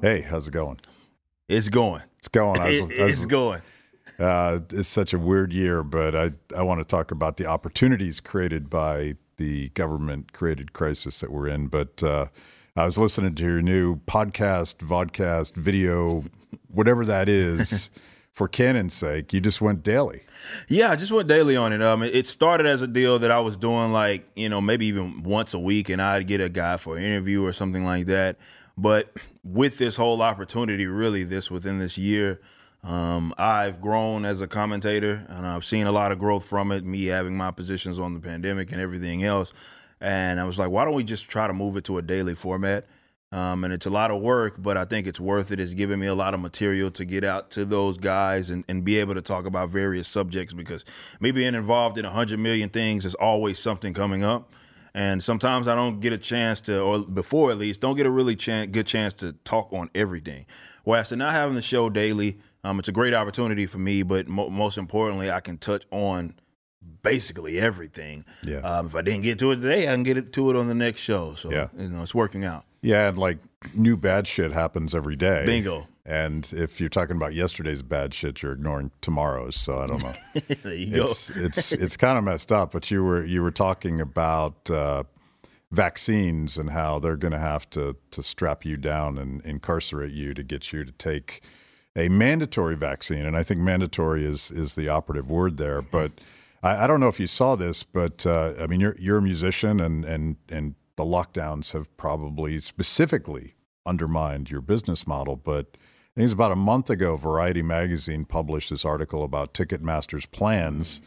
Hey, how's it going? It's going. It's going. I was- It- I was- it's going. Uh, it's such a weird year, but I, I want to talk about the opportunities created by the government created crisis that we're in. But uh, I was listening to your new podcast, vodcast, video, whatever that is, for Canon's sake. You just went daily. Yeah, I just went daily on it. Um, it started as a deal that I was doing like you know maybe even once a week, and I'd get a guy for an interview or something like that. But with this whole opportunity, really, this within this year, um, I've grown as a commentator, and I've seen a lot of growth from it. Me having my positions on the pandemic and everything else, and I was like, why don't we just try to move it to a daily format? Um, and it's a lot of work, but I think it's worth it. It's giving me a lot of material to get out to those guys and, and be able to talk about various subjects because me being involved in a hundred million things is always something coming up. And sometimes I don't get a chance to, or before at least, don't get a really chan- good chance to talk on everything. Whereas to not having the show daily, um, it's a great opportunity for me, but mo- most importantly, I can touch on basically everything. Yeah. Um, if I didn't get to it today, I can get it to it on the next show. So, Yeah. you know, it's working out. Yeah, and like new bad shit happens every day. Bingo. And if you're talking about yesterday's bad shit, you're ignoring tomorrow's. So I don't know. there you go. it's it's it's kind of messed up. But you were you were talking about uh, vaccines and how they're going to have to to strap you down and incarcerate you to get you to take a mandatory vaccine. And I think mandatory is is the operative word there. But I, I don't know if you saw this, but uh, I mean you're you're a musician and and and the lockdowns have probably specifically undermined your business model, but. Think it's about a month ago, Variety magazine published this article about Ticketmaster's plans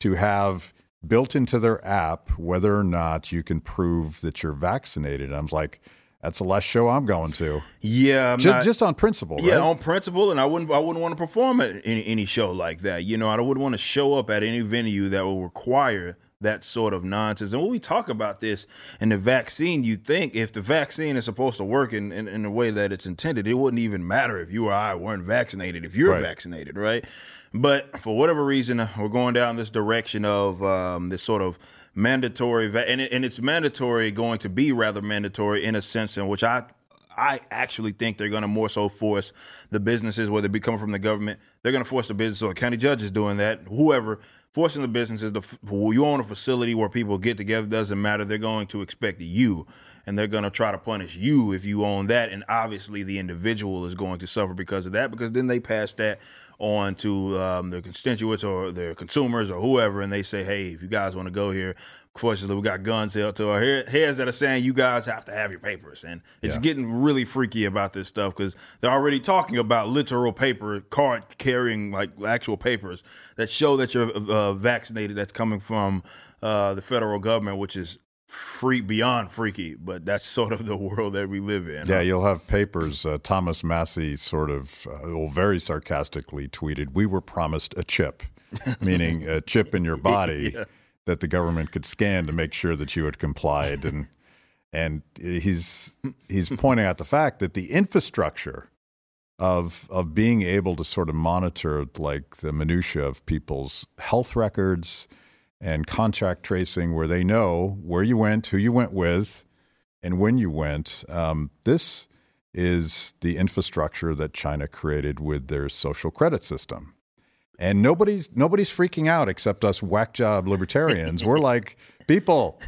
to have built into their app whether or not you can prove that you're vaccinated. And I was like, that's the last show I'm going to. yeah, Just, not- just on principle, yeah, right? on principle, and I wouldn't, I wouldn't want to perform at any, any show like that. You know, I wouldn't want to show up at any venue that will require that sort of nonsense. And when we talk about this and the vaccine, you think if the vaccine is supposed to work in, in, in the way that it's intended, it wouldn't even matter if you or I weren't vaccinated, if you're Right. vaccinated, right? But for whatever reason, uh, we're going down this direction of um, this sort of mandatory, va- and, it, and it's mandatory going to be rather mandatory in a sense in which I I actually think they're going to more so force the businesses, whether it be coming from the government, they're going to force the business, or the county judge is doing that, whoever, forcing the businesses, the, you own a facility where people get together, doesn't matter. They're going to expect you, and they're going to try to punish you if you own that. And obviously, the individual is going to suffer because of that, because then they pass that on to um, their constituents or their consumers or whoever, and they say, hey, if you guys want to go here, fortunately, we got guns held to our heads that are saying you guys have to have your papers. And it's Yeah. getting really freaky about this stuff because they're already talking about literal paper, card carrying like actual papers that show that you're uh, vaccinated that's coming from uh, the federal government, which is free beyond freaky, but that's sort of the world that we live in. yeah, you'll have papers. Uh, Thomas Massie sort of, uh, well, very sarcastically tweeted, "We were promised a chip," meaning a chip in your body that the government could scan to make sure that you had complied. And and he's he's pointing out the fact that the infrastructure of of being able to sort of monitor like the minutia of people's health records and contact tracing, where they know where you went, who you went with, and when you went. Um, this is the infrastructure that China created with their social credit system. And nobody's nobody's freaking out except us whack job libertarians. We're like, people,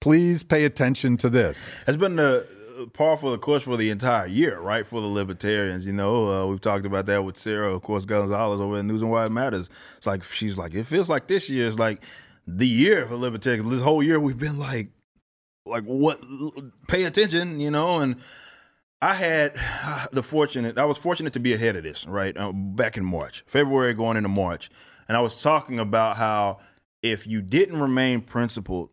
please pay attention to this. Has been the par for the course for the entire year, right? For the libertarians, you know, uh, we've talked about that with Sarah, of course, Gonzales over at News and Why It Matters. It's like she's like, it feels like this year is like the year for libertarians. This whole year we've been like, like what? Pay attention, you know, and. I had the fortunate, I was fortunate to be ahead of this, right? Uh, back in March, February going into March. And I was talking about how if you didn't remain principled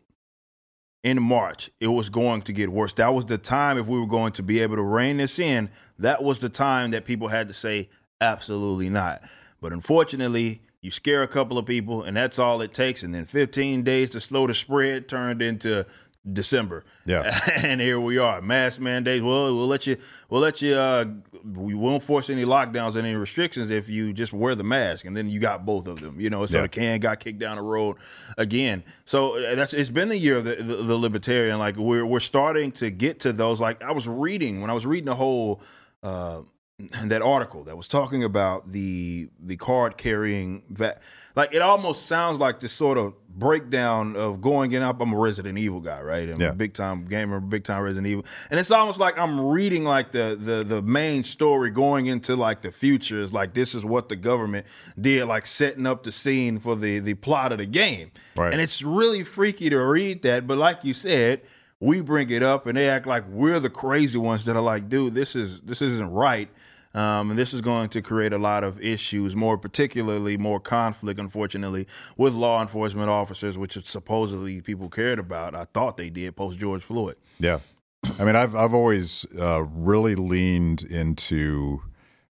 in March, it was going to get worse. That was the time, if we were going to be able to rein this in, that was the time that people had to say, absolutely not. But unfortunately, you scare a couple of people, and that's all it takes. And then 15 days to slow the spread turned into December. Yeah. and here we are, mask mandates. Well, we'll let you, we'll let you. Uh, we won't force any lockdowns and any restrictions if you just wear the mask. And then you got both of them. You know, so Yeah. the can got kicked down the road again. So uh, that's it's been the year of the, the, the libertarian. Like we're we're starting to get to those. Like I was reading when I was reading the whole uh, that article that was talking about the the card carrying va- like it almost sounds like this sort of breakdown of going in up. I'm a Resident Evil guy, right? I'm Yeah. a big time gamer, big time Resident Evil, and it's almost like I'm reading like the the the main story going into like the future is like this is what the government did, like setting up the scene for the the plot of the game, Right. and it's really freaky to read that. But like you said. We bring it up and they act like we're the crazy ones that are like, dude, this is this isn't right. Um, and this is going to create a lot of issues, more particularly more conflict, unfortunately, with law enforcement officers, which supposedly people cared about. I thought they did post George Floyd. Yeah, I mean, I've I've always uh, really leaned into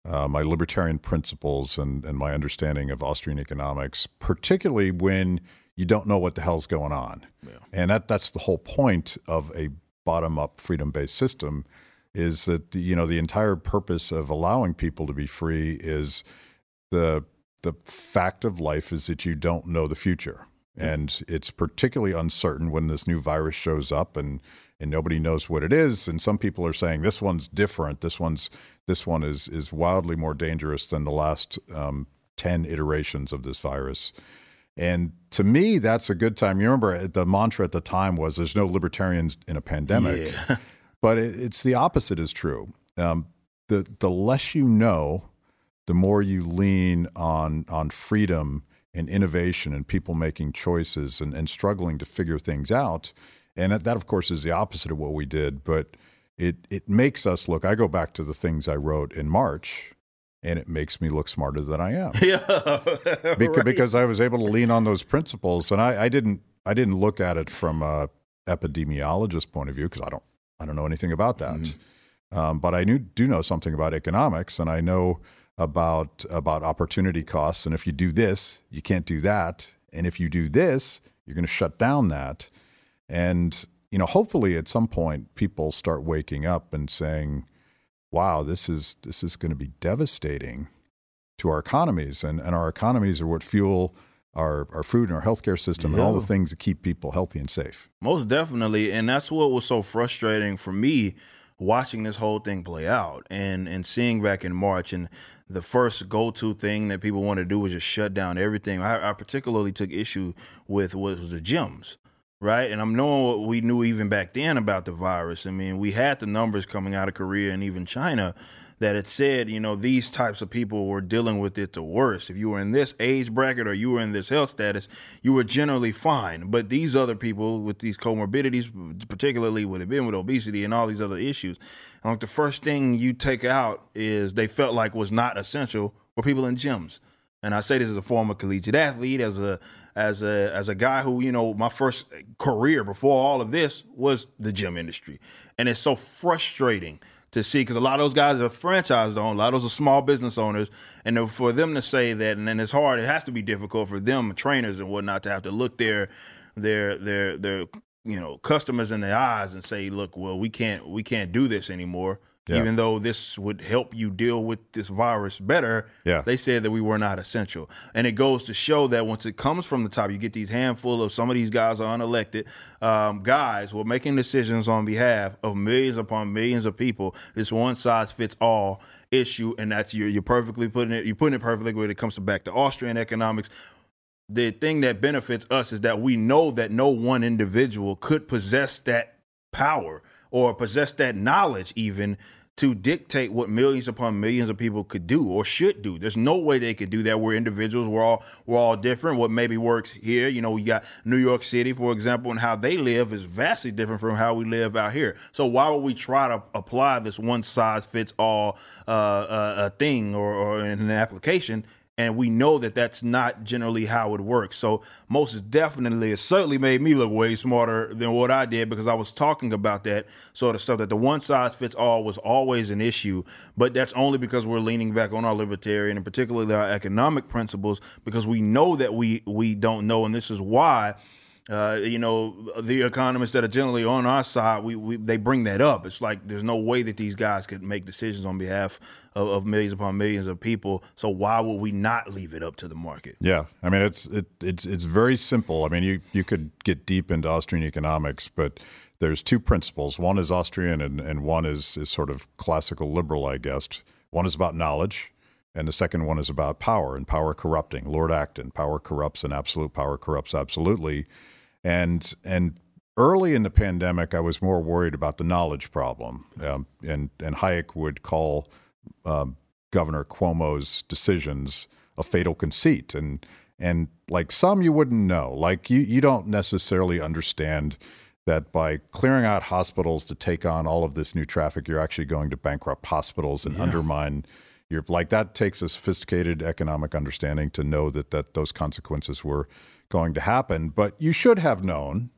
uh, my libertarian principles and and my understanding of Austrian economics, particularly when you don't know what the hell's going on, and that that's the whole point of a bottom up freedom based system, is that you know the entire purpose of allowing people to be free is the the fact of life is that you don't know the future. And it's particularly uncertain when this new virus shows up and and nobody knows what it is. And some people are saying this one's different. This one's this one is is wildly more dangerous than the last um, 10 iterations of this virus. And to me that's a good time. You remember the mantra at the time was there's no libertarians in a pandemic. Yeah. but it, it's the opposite is true. Um, the the less you know, the more you lean on on freedom and innovation and people making choices and, and struggling to figure things out. And that, that, of course, is the opposite of what we did. But it it makes us look. I go back to the things I wrote in March, and it makes me look smarter than I am yeah. because, Right. because I was able to lean on those principles, and I, I didn't I didn't look at it from a epidemiologist point of view because I don't I don't know anything about that, Mm-hmm. um, but I knew, do know something about economics, and I know about about opportunity costs. And if you do this, you can't do that, and if you do this, you're going to shut down that, and you know hopefully at some point people start waking up and saying, "Wow, this is this is going to be devastating." to our economies, and, and our economies are what fuel our, our food and our healthcare system and all the things that keep people healthy and safe. Most definitely, and that's what was so frustrating for me watching this whole thing play out and and seeing back in March and the first go-to thing that people want to do was just shut down everything. I, I particularly took issue with what was the gyms, right? And I'm knowing what we knew even back then about the virus. I mean, we had the numbers coming out of Korea and even China that it said, you know, these types of people were dealing with it the worst. If you were in this age bracket or you were in this health status, you were generally fine. But these other people with these comorbidities, particularly with it being with obesity and all these other issues, like the first thing you take out is they felt like was not essential were people in gyms. And I say this as a former collegiate athlete, as a as a as a guy who you know my first career before all of this was the gym industry, and it's so frustrating to see because a lot of those guys are franchise owned, a lot of those are small business owners, and for them to say that, and then it's hard. It has to be difficult for them, trainers and whatnot, to have to look their their their their you know customers in the eyes and say, look, well, we can't we can't do this anymore. Yeah. Even though this would help you deal with this virus better, Yeah. they said that we were not essential. And it goes to show that once it comes from the top, you get these handful of some of these guys are unelected um, guys who are making decisions on behalf of millions upon millions of people. This one size fits all issue, and that's you're, you're perfectly putting it. You're putting it perfectly when it comes to back to Austrian economics. The thing that benefits us is that we know that no one individual could possess that power or possess that knowledge even to dictate what millions upon millions of people could do or should do. There's no way they could do that. We're individuals. We're all we're all different. What maybe works here, you know, you got New York City, for example, and how they live is vastly different from how we live out here. So why would we try to apply this one size fits all uh, uh, uh, thing or, or an application? And we know that that's not generally how it works. So most definitely, it certainly made me look way smarter than what I did because I was talking about that sort of stuff. That the one size fits all was always an issue, but that's only because we're leaning back on our libertarian and particularly our economic principles because we know that we we don't know, and this is why. Uh, you know, the economists that are generally on our side, we, we they bring that up. It's like there's no way that these guys could make decisions on behalf of, of millions upon millions of people. So why would we not leave it up to the market? Yeah, I mean it's it, it's it's very simple. I mean you you could get deep into Austrian economics, but there's two principles. One is Austrian, and, and one is is sort of classical liberal, I guess. One is about knowledge, and the second one is about power and power corrupting. Lord Acton, power corrupts, and absolute power corrupts absolutely. And and early in the pandemic, I was more worried about the knowledge problem, um, and and Hayek would call um, Governor Cuomo's decisions a fatal conceit, and and like some you wouldn't know, like you you don't necessarily understand that by clearing out hospitals to take on all of this new traffic, you're actually going to bankrupt hospitals and yeah. undermine your like that takes a sophisticated economic understanding to know that that those consequences were going to happen. But you should have known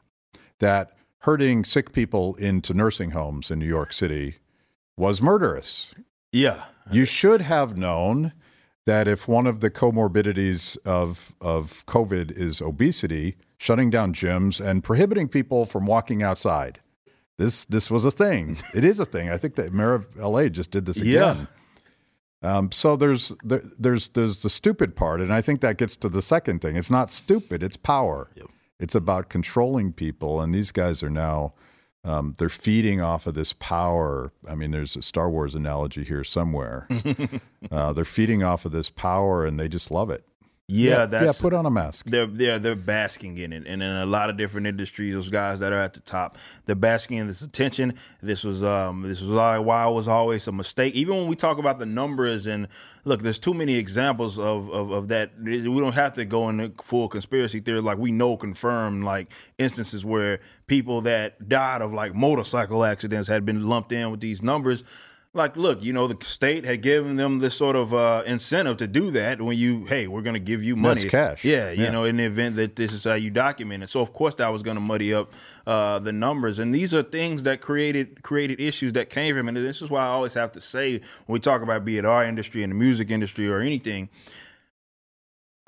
that herding sick people into nursing homes in New York City was murderous. Yeah. You should have known that if one of the comorbidities of of COVID is obesity, shutting down gyms and prohibiting people from walking outside. This this was a thing. It is a thing. I think the mayor of LA just did this again. Yeah. Um, so there's there, there's there's the stupid part, and I think that gets to the second thing. It's not stupid. It's power. Yep. It's about controlling people, and these guys are now um, they're feeding off of this power. I mean, there's a Star Wars analogy here somewhere. uh, they're feeding off of this power, and they just love it. Yeah, yeah, that's yeah. Put on a mask. They're they're they're basking in it, and in a lot of different industries, those guys that are at the top, they're basking in this attention. This was um this was why it was always a mistake. Even when we talk about the numbers and look, there's too many examples of of, of that. We don't have to go into full conspiracy theory. Like we know confirmed like instances where people that died of like motorcycle accidents had been lumped in with these numbers like look you know the state had given them this sort of uh, incentive to do that when you hey we're going to give you money. That's cash. Yeah you yeah. know in the event that this is how you document it. So of course that was going to muddy up uh, the numbers. And these are things that created created issues that came from it. And this is why i always have to say when we talk about be it our industry and the music industry or anything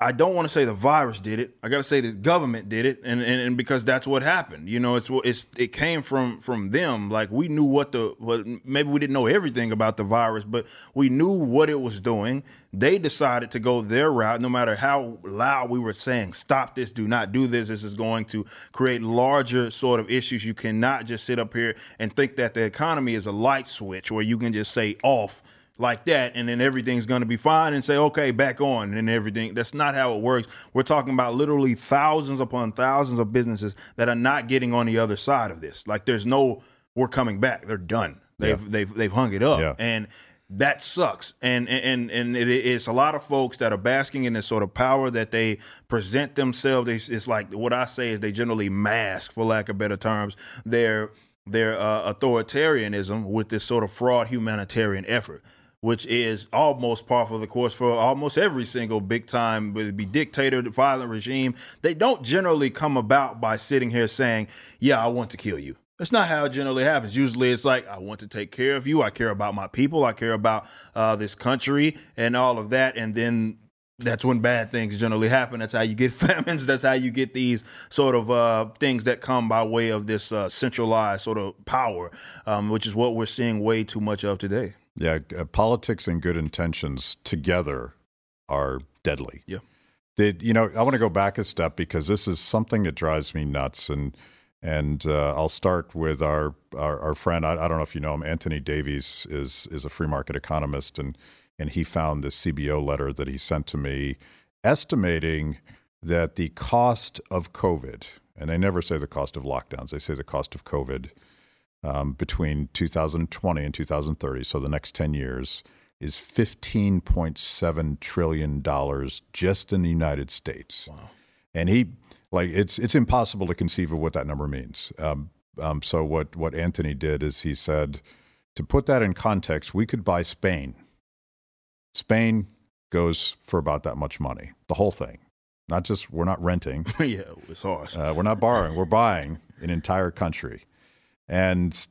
I don't want to say the virus did it. I got to say the government did it, and, and, and because that's what happened. You know, it's it's it came from from them. Like we knew what the what maybe we didn't know everything about the virus, but we knew what it was doing. They decided to go their route, no matter how loud we were saying, "Stop this! Do not do this! This is going to create larger sort of issues." You cannot just sit up here and think that the economy is a light switch where you can just say off like that and then everything's going to be fine and say okay back on and everything. That's not how it works. We're talking about literally thousands upon thousands of businesses that are not getting on the other side of this. Like there's no we're coming back. They're done. They've yeah. they've they've hung it up. Yeah. and that sucks. And and and it, it's a lot of folks that are basking in this sort of power that they present themselves. It's, it's like what i say is they generally mask for lack of better terms their their uh, authoritarianism with this sort of fraud humanitarian effort which is almost par for the course for almost every single big time, it be dictator, violent regime. They don't generally come about by sitting here saying, Yeah, I want to kill you. That's not how it generally happens. Usually it's like, I want to take care of you. I care about my people. I care about uh, this country and all of that. And then that's when bad things generally happen. That's how you get famines. That's how you get these sort of uh, things that come by way of this uh, centralized sort of power, um, which is what we're seeing way too much of today. Yeah, uh, politics and good intentions together are deadly. Yeah. They, you know, I want to go back a step because this is something that drives me nuts, and and uh, I'll start with our our, our friend. I, I, don't know if you know him. Anthony Davies is is a free market economist, and and he found this CBO letter that he sent to me, estimating that the cost of COVID, and they never say the cost of lockdowns, they say the cost of COVID um, between 2020 and 2030, so the next 10 years, is $15.7 trillion just in the United States. Wow. And he, like, it's, it's impossible to conceive of what that number means. Um, um, so, what, what Anthony did is he said, to put that in context, we could buy Spain. Spain goes for about that much money, the whole thing. Not just, we're not renting. yeah, it's ours. Uh, we're not borrowing, we're buying an entire country. And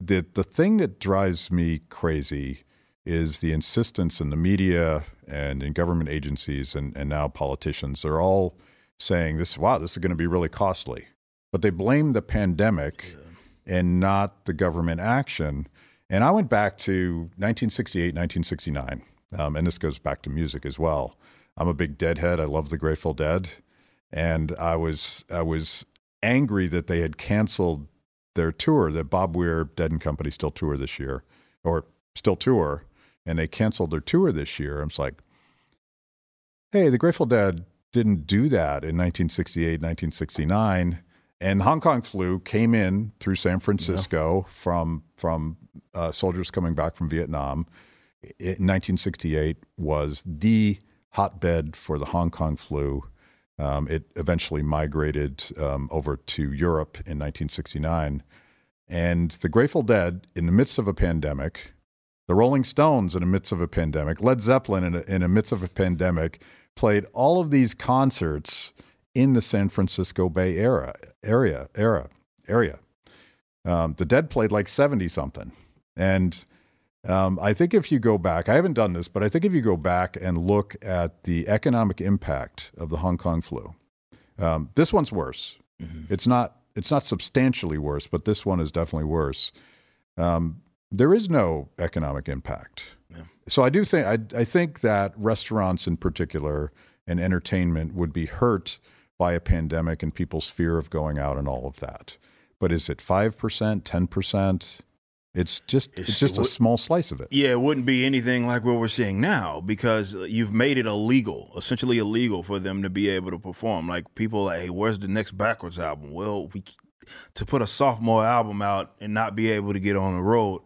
the the thing that drives me crazy is the insistence in the media and in government agencies and, and now politicians. They're all saying this, wow, this is going to be really costly. But they blame the pandemic yeah. and not the government action. And I went back to 1968, 1969. Um, and this goes back to music as well. I'm a big Deadhead. I love the Grateful Dead, and I was I was angry that they had canceled their tour. That Bob Weir, Dead and Company, still tour this year, or still tour, and they canceled their tour this year. I'm like, hey, the Grateful Dead didn't do that in 1968, 1969. And Hong Kong flu came in through San Francisco yeah. from from uh, soldiers coming back from Vietnam. In 1968 was the hotbed for the Hong Kong flu. Um, it eventually migrated um, over to Europe in 1969. And the Grateful Dead, in the midst of a pandemic, the Rolling Stones, in the midst of a pandemic, Led Zeppelin, in, in the midst of a pandemic, played all of these concerts in the San Francisco Bay Area area era area. Um, the Dead played like seventy something, and um, I think if you go back, I haven't done this, but I think if you go back and look at the economic impact of the Hong Kong flu, um, this one's worse. Mm-hmm. It's not it's not substantially worse, but this one is definitely worse. Um, there is no economic impact. Yeah. So I do think I, I think that restaurants in particular and entertainment would be hurt by a pandemic and people's fear of going out and all of that. But is it five percent, ten percent? It's just it's, it's just it would, a small slice of it. Yeah, it wouldn't be anything like what we're seeing now because you've made it illegal, essentially illegal for them to be able to perform. Like people, like, hey, where's the next BackWordz album? Well, we to put a sophomore album out and not be able to get on the road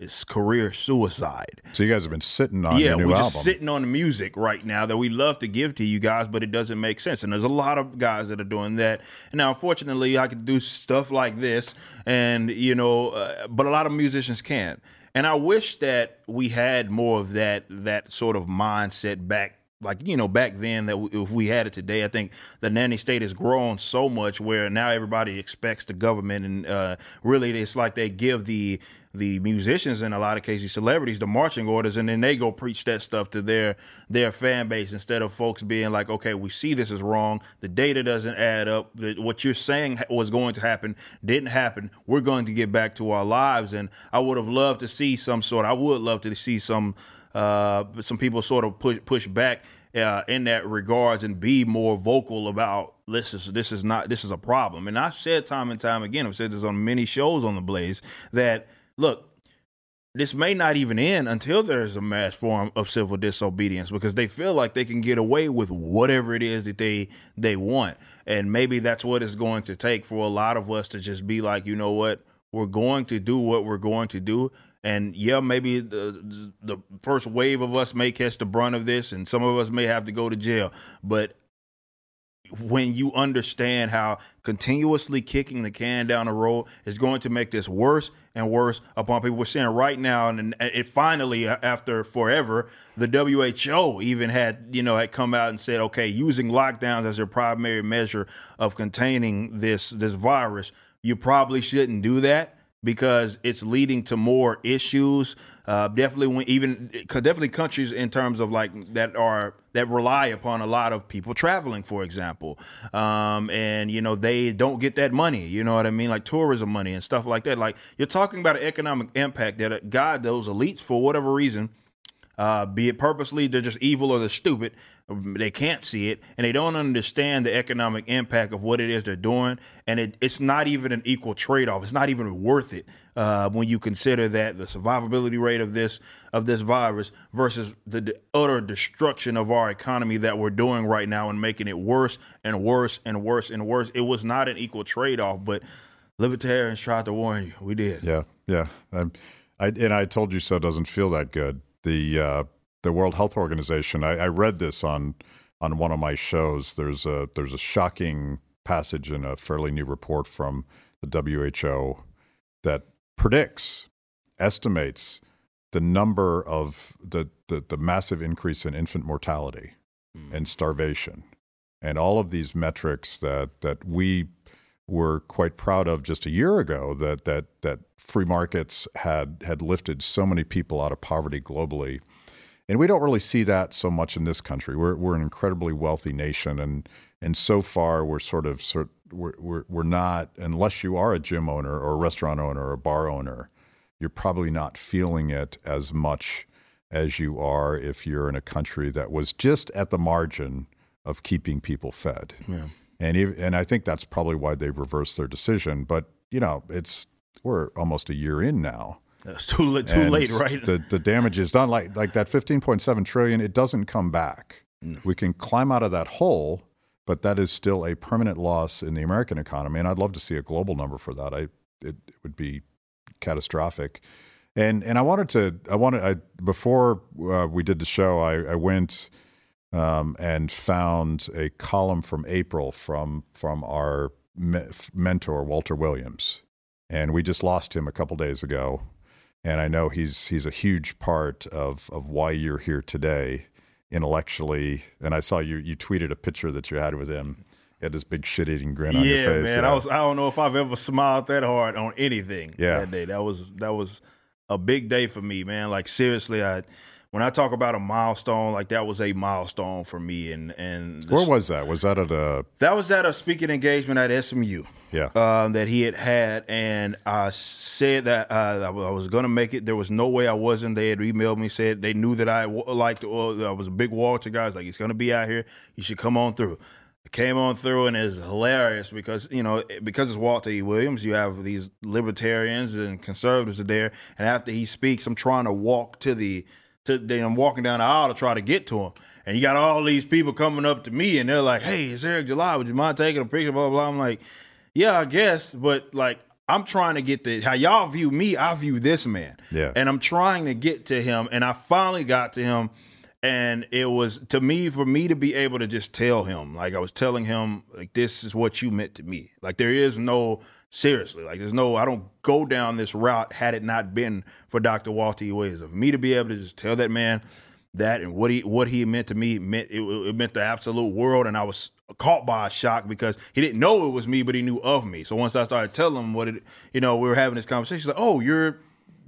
it's career suicide. So you guys have been sitting on yeah, we're album. just sitting on the music right now that we love to give to you guys, but it doesn't make sense. And there's a lot of guys that are doing that. And now, unfortunately, I can do stuff like this, and you know, uh, but a lot of musicians can't. And I wish that we had more of that that sort of mindset back like you know back then that if we had it today i think the nanny state has grown so much where now everybody expects the government and uh, really it's like they give the the musicians in a lot of cases celebrities the marching orders and then they go preach that stuff to their their fan base instead of folks being like okay we see this is wrong. The data doesn't add up. What you're saying was going to happen didn't happen. We're going to get back to our lives. And i would have loved to see some sort i would love to see some uh, some people sort of push push back uh, in that regards and be more vocal about this is this is not this is a problem. And I've said time and time again, I've said this on many shows on the Blaze that look, this may not even end until there's a mass form of civil disobedience because they feel like they can get away with whatever it is that they they want. And maybe that's what it's going to take for a lot of us to just be like, you know what, we're going to do what we're going to do. And yeah, maybe the the first wave of us may catch the brunt of this, and some of us may have to go to jail. But when you understand how continuously kicking the can down the road is going to make this worse and worse upon people. We're seeing right now, and it finally, after forever, the WHO even had, you know, had come out and said, okay, using lockdowns as their primary measure of containing this this virus, you probably shouldn't do that because it's leading to more issues. Uh, definitely, when even definitely countries in terms of like that are that rely upon a lot of people traveling, for example, um, and you know they don't get that money. You know what I mean, like tourism money and stuff like that. Like you're talking about an economic impact that uh, God, those elites, for whatever reason, uh, be it purposely, they're just evil or they're stupid. They can't see it and they don't understand the economic impact of what it is they're doing. And it, it's not even an equal trade off. It's not even worth it uh, when you consider that the survivability rate of this of this virus versus the, utter destruction of our economy that we're doing right now and making it worse and worse and worse and worse. It was not an equal trade off, but libertarians tried to warn you. We did. Yeah, yeah. I, I and I told you so. Doesn't feel that good the uh, the World Health Organization. I, I, read this on on one of my shows. There's a there's a shocking passage in a fairly new report from the WHO that predicts, estimates the number of the the, the massive increase in infant mortality mm. and starvation, and all of these metrics that that we were quite proud of just a year ago that that that free markets had had lifted so many people out of poverty globally. And we don't really see that so much in this country. We're we're an incredibly wealthy nation and and so far we're sort of sort we're, we're we're not unless you are a gym owner or a restaurant owner or a bar owner, you're probably not feeling it as much as you are if you're in a country that was just at the margin of keeping people fed. Yeah. And even, and I think that's probably why they've reversed their decision. But you know, it's we're almost a year in now. It's too, li- too and late, right? The the damage is done. Like like that fifteen point seven trillion, it doesn't come back. We can climb out of that hole, but that is still a permanent loss in the American economy. And I'd love to see a global number for that. I it, it would be catastrophic. And and I wanted to I wanted I before uh, we did the show I, I went um, and found a column from April from from our me- mentor Walter Williams, and we just lost him a couple days ago, and I know he's he's a huge part of of why you're here today intellectually. And I saw you you tweeted a picture that you had with him. You had this big shit eating grin on yeah, your face. man. yeah. I was I don't know if I've ever smiled that hard on anything Yeah. that day. That was that was a big day for me, man. Like seriously, I when I talk about a milestone, like that was a milestone for me. And and the- Where was that? Was that at a that was at a speaking engagement at SMU. yeah? um, that he had had, and I said that uh, I was going to make it. There was no way I wasn't. They had emailed me, said they knew that I liked. Well, I was a big Walter guy. It's Like he's going to be out here. You should come on through. I came on through, and it's hilarious because you know because it's Walter E. Williams. You have these libertarians and conservatives there, and after he speaks, I'm trying to walk to the to. Then I'm walking down the aisle to try to get to him. And you got all these people coming up to me, and they're like, "Hey, it's Eric July. Would you mind taking a picture?" Blah blah. blah. I'm like, yeah, I guess, but like I'm trying to get the how y'all view me, I view this man. Yeah. And I'm trying to get to him and I finally got to him and it was to me for me to be able to just tell him like I was telling him like this is what you meant to me. Like there is no seriously, like there's no I don't go down this route had it not been for Dr. Walter E. Williams. For me to be able to just tell that man that and what he what he meant to me meant it, it meant the absolute world and I was caught by a shock because he didn't know it was me but he knew of me so once I started telling him what it you know we were having this conversation he's like oh you're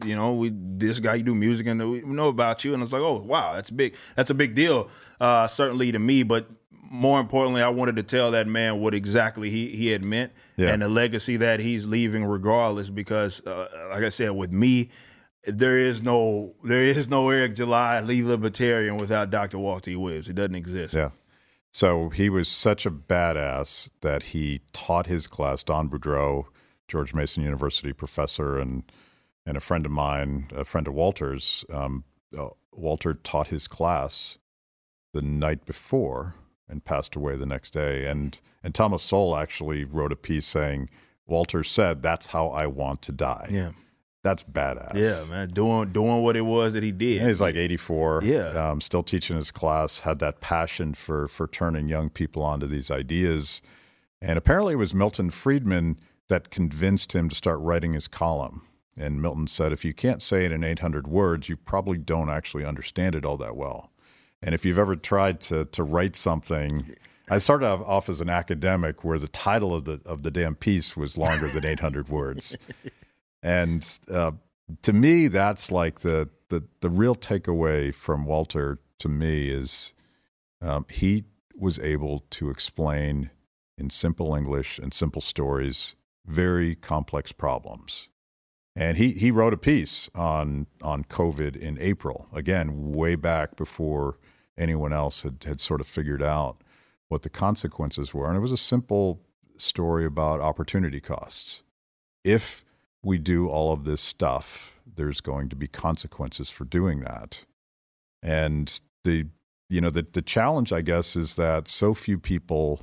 you know we this guy you do music and we know about you and it's like oh wow that's big that's a big deal uh certainly to me but more importantly I wanted to tell that man what exactly he he had meant Yeah. and the legacy that he's leaving regardless because uh, like I said with me there is no there is no Eric July Lee Libertarian without Dr. Walter E. Williams. It doesn't exist. Yeah. So he was such a badass that he taught his class, Don Boudreaux, George Mason University professor, and and a friend of mine, a friend of Walter's. Um, uh, Walter taught his class the night before and passed away the next day. And and Thomas Sowell actually wrote a piece saying Walter said, "That's how I want to die." Yeah. That's badass. Yeah, man. Doing doing what it was that he did. And he's like 84. Yeah. Um, still teaching his class, had that passion for, for turning young people onto these ideas. And apparently it was Milton Friedman that convinced him to start writing his column. And Milton said, if you can't say it in 800 words, you probably don't actually understand it all that well. And if you've ever tried to, to write something, I started off- as an academic where the title of the, of the damn piece was longer than 800 words. And uh, to me, that's like the, the the real takeaway from Walter to me is um, he was able to explain in simple English and simple stories very complex problems. And he, he wrote a piece on on COVID in April, again, way back before anyone else had, had sort of figured out what the consequences were. And it was a simple story about opportunity costs. If we do all of this stuff, there's going to be consequences for doing that. And the you know the the challenge, I guess, is that so few people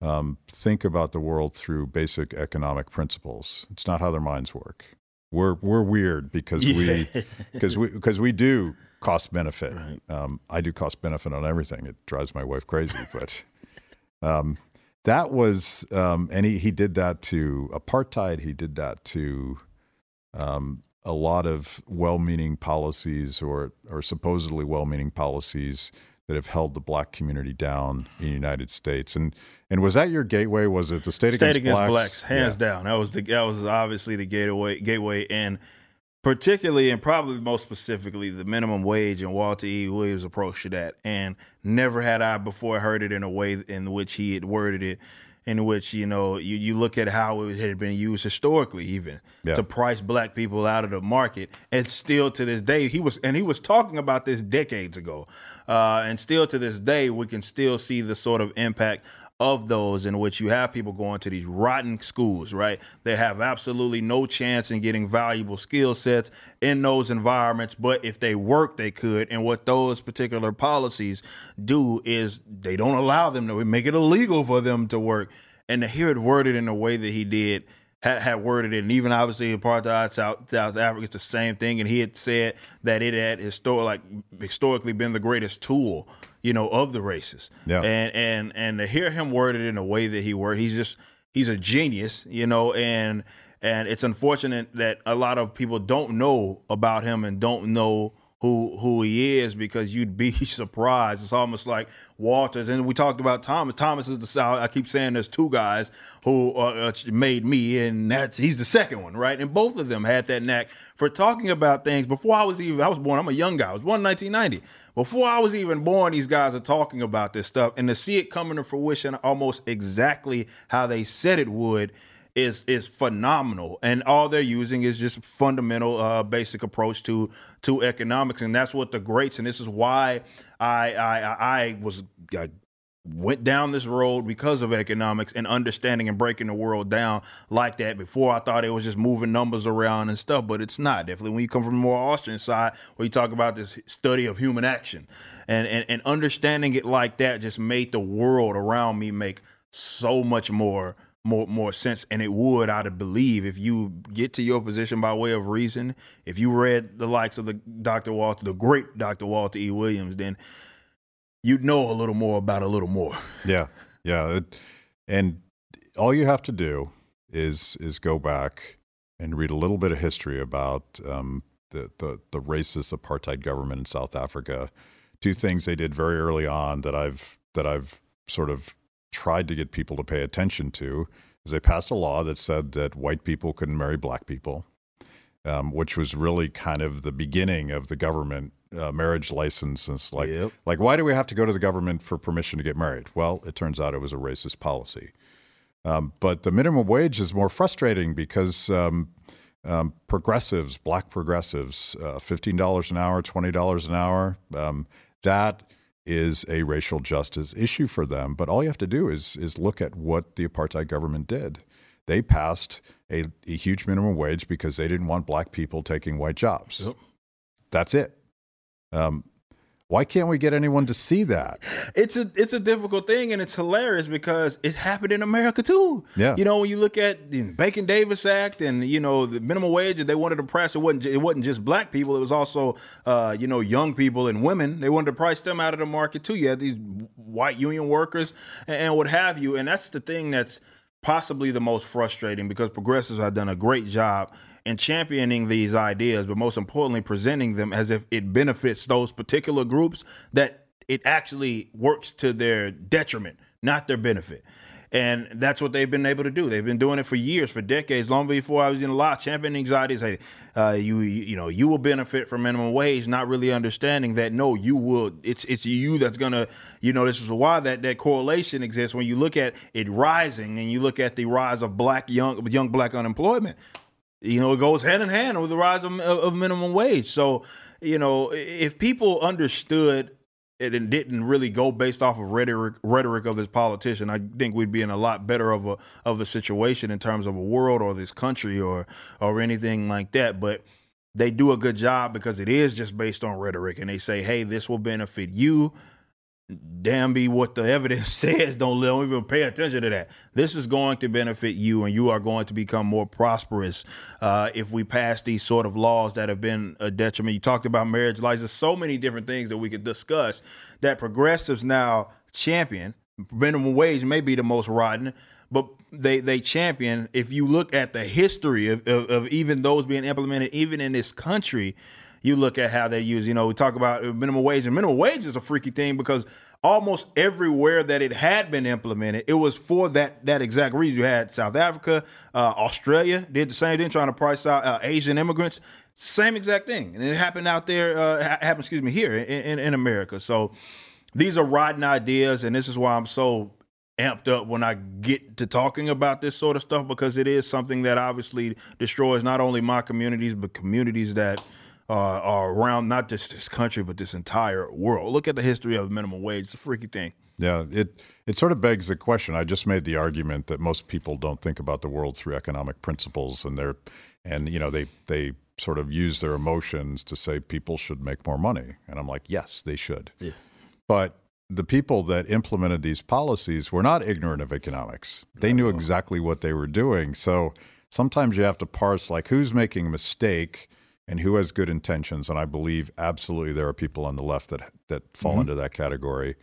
um, think about the world through basic economic principles. It's not how their minds work. We're we're weird because we because we because we do cost benefit. Right. Um, I do cost benefit on everything. It drives my wife crazy, but um, that was um, and he, he did that to apartheid. He did that to um, a lot of well-meaning policies or or supposedly well-meaning policies that have held the black community down in the United States. And and was that your gateway? Was it the state, against? State against, against blacks? blacks, hands Yeah. down. That was the that was obviously the gateway gateway and particularly and probably most specifically the minimum wage and Walter E. Williams' approach to that. And never had I before heard it in a way in which he had worded it, in which, you know, you, you look at how it had been used historically even Yeah. to price black people out of the market. And still to this day, he was and he was talking about this decades ago. Uh, and still to this day, we can still see the sort of impact of those in which you have people going to these rotten schools, right? They have absolutely no chance in getting valuable skill sets in those environments, but if they work, they could. And what those particular policies do is they don't allow them to make it illegal for them to work. And to hear it worded in the way that he did, had, had worded it, and even obviously apartheid South South Africa, it's the same thing. And he had said that it had histor- like historically been the greatest tool, you know, of the races. Yeah. And and and to hear him worded in the way that he worded, he's just he's a genius, you know, and and it's unfortunate that a lot of people don't know about him and don't know who who he is because you'd be surprised. It's almost like Walters, and we talked about Thomas. Thomas is the South. I keep saying there's two guys who uh, uh, made me, and that's he's the second one, right? And both of them had that knack for talking about things before I was even. I was born. I'm a young guy. I was born in 1990. Before I was even born, these guys are talking about this stuff, and to see it coming to fruition almost exactly how they said it would is is phenomenal, and all they're using is just fundamental, uh, basic approach to to economics, and that's what the greats. And this is why I I I was. I went down this road because of economics and understanding and breaking the world down like that. Before I thought it was just moving numbers around and stuff, but it's not. Definitely when you come from the more Austrian side, where you talk about this study of human action and, and, and understanding it like that just made the world around me make so much more more more sense and it would I'd believe if you get to your position by way of reason if you read the likes of the Dr. Walter the great Dr. Walter E Williams then you'd know a little more about a little more. Yeah yeah it, and all you have to do is is go back and read a little bit of history about um, the, the the racist apartheid government in South Africa. Two things they did very early on that I've that I've sort of tried to get people to pay attention to is they passed a law that said that white people couldn't marry black people, um, which was really kind of the beginning of the government uh, marriage licenses. like, Yep. like, why do we have to go to the government for permission to get married? Well, it turns out it was a racist policy. Um, but the minimum wage is more frustrating because um, um, progressives, black progressives, uh, $15 an hour, $20 an hour, um, that is a racial justice issue for them. But all you have to do is is look at what the apartheid government did. They passed a, a huge minimum wage because they didn't want black people taking white jobs. Yep. That's it. Um, why can't we get anyone to see that? it's a it's a difficult thing and it's hilarious because it happened in America too. Yeah. You know, when you look at the Bacon Davis Act and you know the minimum wage that they wanted to price it wasn't it wasn't just black people, it was also uh, you know young people and women. They wanted to price them out of the market too. You had these white union workers and, and what have you, and that's the thing that's possibly the most frustrating because progressives have done a great job in championing these ideas, but most importantly, presenting them as if it benefits those particular groups that it actually works to their detriment, not their benefit. And that's what they've been able to do. They've been doing it for years, for decades, long before I was in law, championing these ideas. Hey, uh, you you know you will benefit from minimum wage, not really understanding that no, you will. It's it's you that's gonna. You know this is why that that correlation exists when you look at it rising and you look at the rise of black young young black unemployment you know, it goes hand in hand with the rise of, of minimum wage. So, you know, if people understood it and didn't really go based off of rhetoric rhetoric of this politician, I think we'd be in a lot better of a of a situation in terms of a world or this country or or anything like that. But they do a good job because it is just based on rhetoric, and they say, "Hey, this will benefit you." Damn be what the evidence says. Don't, don't even pay attention to that. This is going to benefit you, and you are going to become more prosperous uh, if we pass these sort of laws that have been a detriment. You talked about marriage license, so many different things that we could discuss that progressives now champion. Minimum wage may be the most rotten, but they they champion. If you look at the history of, of, of even those being implemented, even in this country, you look at how they use, you know, we talk about minimum wage, and minimum wage is a freaky thing because almost everywhere that it had been implemented, it was for that that exact reason. You had South Africa, uh, Australia did the same thing, trying to price out uh, Asian immigrants. Same exact thing, and it happened out there. Uh, happened, excuse me, here in, in, in America. So these are rotten ideas, and this is why I'm so amped up when I get to talking about this sort of stuff because it is something that obviously destroys not only my communities but communities that uh, are around not just this country but this entire world. Look at the history of minimum wage; it's a freaky thing. Yeah, it it sort of begs the question. I just made the argument that most people don't think about the world through economic principles, and they're and you know they they sort of use their emotions to say people should make more money, and I'm like, yes, they should. Yeah. But the people that implemented these policies were not ignorant of economics. They knew exactly what they were doing. So sometimes you have to parse like who's making a mistake and who has good intentions. And I believe absolutely there are people on the left that that fall Mm-hmm. into that category.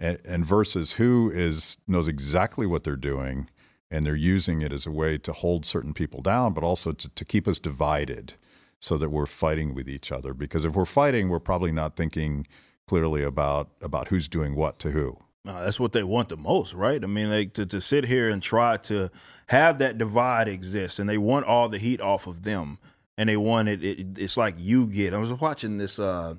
And, and versus who is knows exactly what they're doing and they're using it as a way to hold certain people down, but also to, to keep us divided so that we're fighting with each other. Because if we're fighting, we're probably not thinking clearly about about who's doing what to who. That's what they want the most, right? I mean, like to, to sit here and try to have that divide exist, and they want all the heat off of them, and they want it. it it's like you get. I was watching this uh,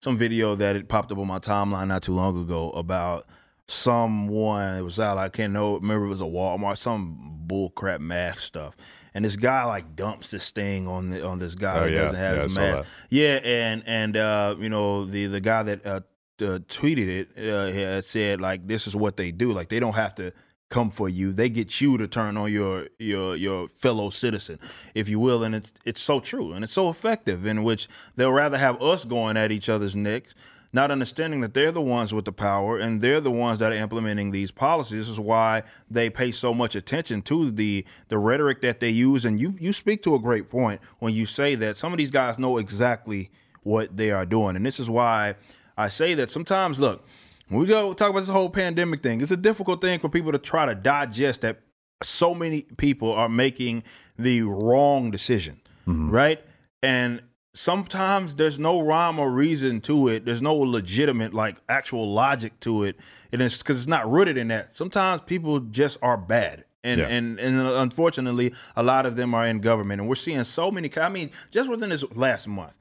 some video that it popped up on my timeline not too long ago about someone. It was out. I can't know. Remember, it was a Walmart, some bull crap mask stuff. And this guy like dumps this thing on the on this guy Oh, that yeah. doesn't have Yeah, his mask. Yeah, and and uh, you know the the guy that uh, uh, tweeted it uh, said like this is what they do. Like they don't have to come for you; they get you to turn on your your your fellow citizen, if you will. And it's it's so true and it's so effective. In which they'll rather have us going at each other's necks. Not understanding that they're the ones with the power and they're the ones that are implementing these policies. This is why they pay so much attention to the the rhetoric that they use. And you you speak to a great point when you say that some of these guys know exactly what they are doing. And this is why I say that sometimes, look, when we go talk about this whole pandemic thing, it's a difficult thing for people to try to digest that so many people are making the wrong decision, mm-hmm. right? And sometimes there's no rhyme or reason to it. There's no legitimate, like, actual logic to it. And it's because it's not rooted in that. Sometimes people just are bad. And, Yeah. and and unfortunately, a lot of them are in government, and we're seeing so many. I mean, just within this last month,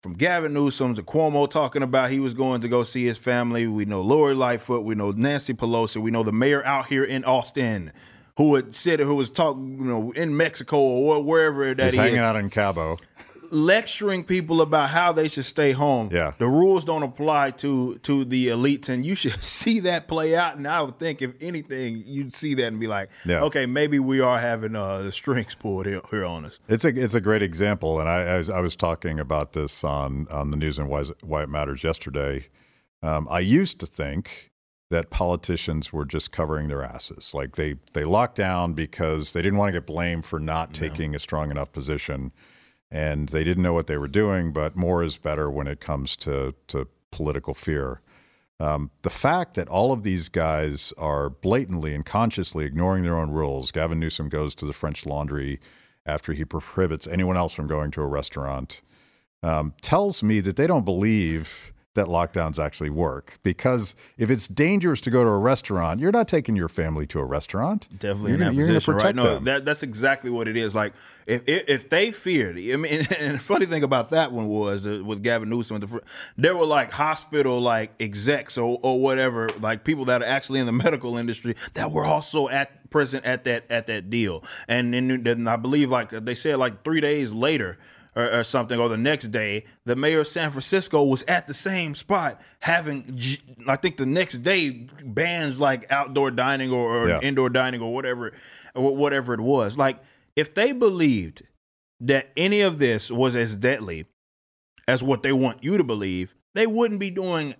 from Gavin Newsom to Cuomo talking about he was going to go see his family. We know Lori Lightfoot. We know Nancy Pelosi. We know the mayor out here in Austin who had said who was talking, you know, in Mexico or wherever that He's he hanging is, out in Cabo. Lecturing people about how they should stay home. Yeah. the rules don't apply to to the elites, and you should see that play out. And I would think, if anything, you'd see that and be like, Yeah. okay, maybe we are having uh, the strings pulled here, here on us. It's a it's a great example, and I I was, I was talking about this on on the news and why, why it matters yesterday. Um, I used to think that politicians were just covering their asses, like they they locked down because they didn't want to get blamed for not taking a strong enough position, and they didn't know what they were doing. But more is better when it comes to to political fear. Um, the fact that all of these guys are blatantly and consciously ignoring their own rules. Gavin Newsom goes to the French Laundry after he prohibits anyone else from going to a restaurant, um, tells me that they don't believe that lockdowns actually work. Because if it's dangerous to go to a restaurant, you're not taking your family to a restaurant. Definitely you're, in that you're position, right? No, them. that that's exactly what it is. Like if if, if they feared, I mean, and the funny thing about that one was uh, with Gavin Newsom, the, there were like hospital like execs or or whatever, like people that are actually in the medical industry that were also at present at that at that deal, and then, then I believe like they said like three days later. Or, or something, or the next day, the mayor of San Francisco was at the same spot having, I think the next day, bans like outdoor dining or, or Yeah. indoor dining or whatever or whatever it was like if they believed that any of this was as deadly as what they want you to believe they wouldn't be doing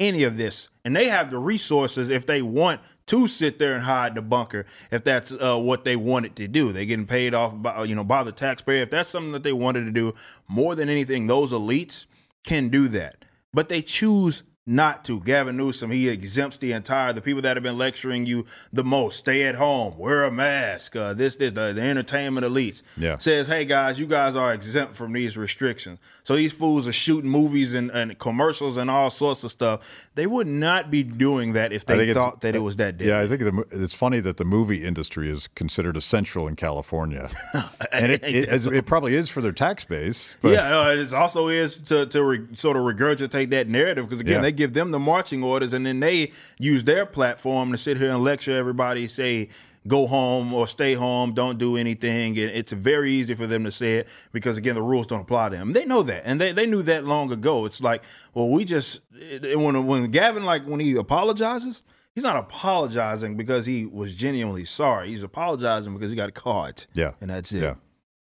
any of this and they have the resources if they want to sit there and hide in the bunker if that's uh, what they wanted to do. They're getting paid off by you know by the taxpayer. If that's something that they wanted to do more than anything those elites can do that. But they choose not to. Gavin Newsom, he exempts the entire the people that have been lecturing you the most. Stay at home, wear a mask. Uh, this, this, the, the entertainment elites. Yeah. Says, hey guys, you guys are exempt from these restrictions. So these fools are shooting movies and, and commercials and all sorts of stuff. They would not be doing that if they thought that it was that deadly. Yeah, I think the, it's funny that the movie industry is considered essential in California, and it, it, it probably is for their tax base. But yeah, uh, it also is to to re, sort of regurgitate that narrative because again, Yeah. they give them the marching orders, and then they use their platform to sit here and lecture everybody, say go home or stay home, don't do anything. And it's very easy for them to say it because, again, the rules don't apply to them. They know that. And they, they knew that long ago. It's like, well, we just, when, when Gavin, like, when he apologizes, he's not apologizing because he was genuinely sorry. He's apologizing because he got caught. Yeah. And that's it. Yeah.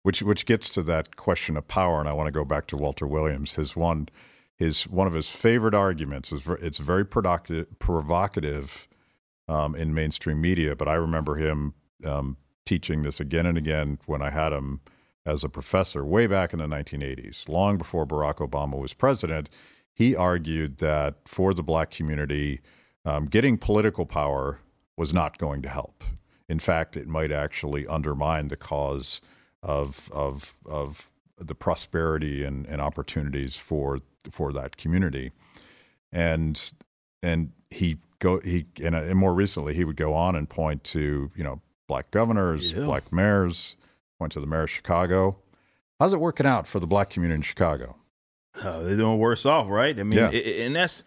Which, which gets to that question of power. And I want to go back to Walter Williams. His one, his, one of his favorite arguments is it's very productive, provocative um, in mainstream media. But I remember him um, teaching this again and again when I had him as a professor way back in the 1980s, long before Barack Obama was president. He argued that for the black community, um, getting political power was not going to help. In fact, it might actually undermine the cause of of of the prosperity and, and opportunities for for that community. And and he go he and, uh, and more recently he would go on and point to you know black governors, yeah. black mayors, point to the mayor of Chicago. How's it working out for the black community in Chicago? Uh, they're doing worse off, right? I mean, yeah. it, and that's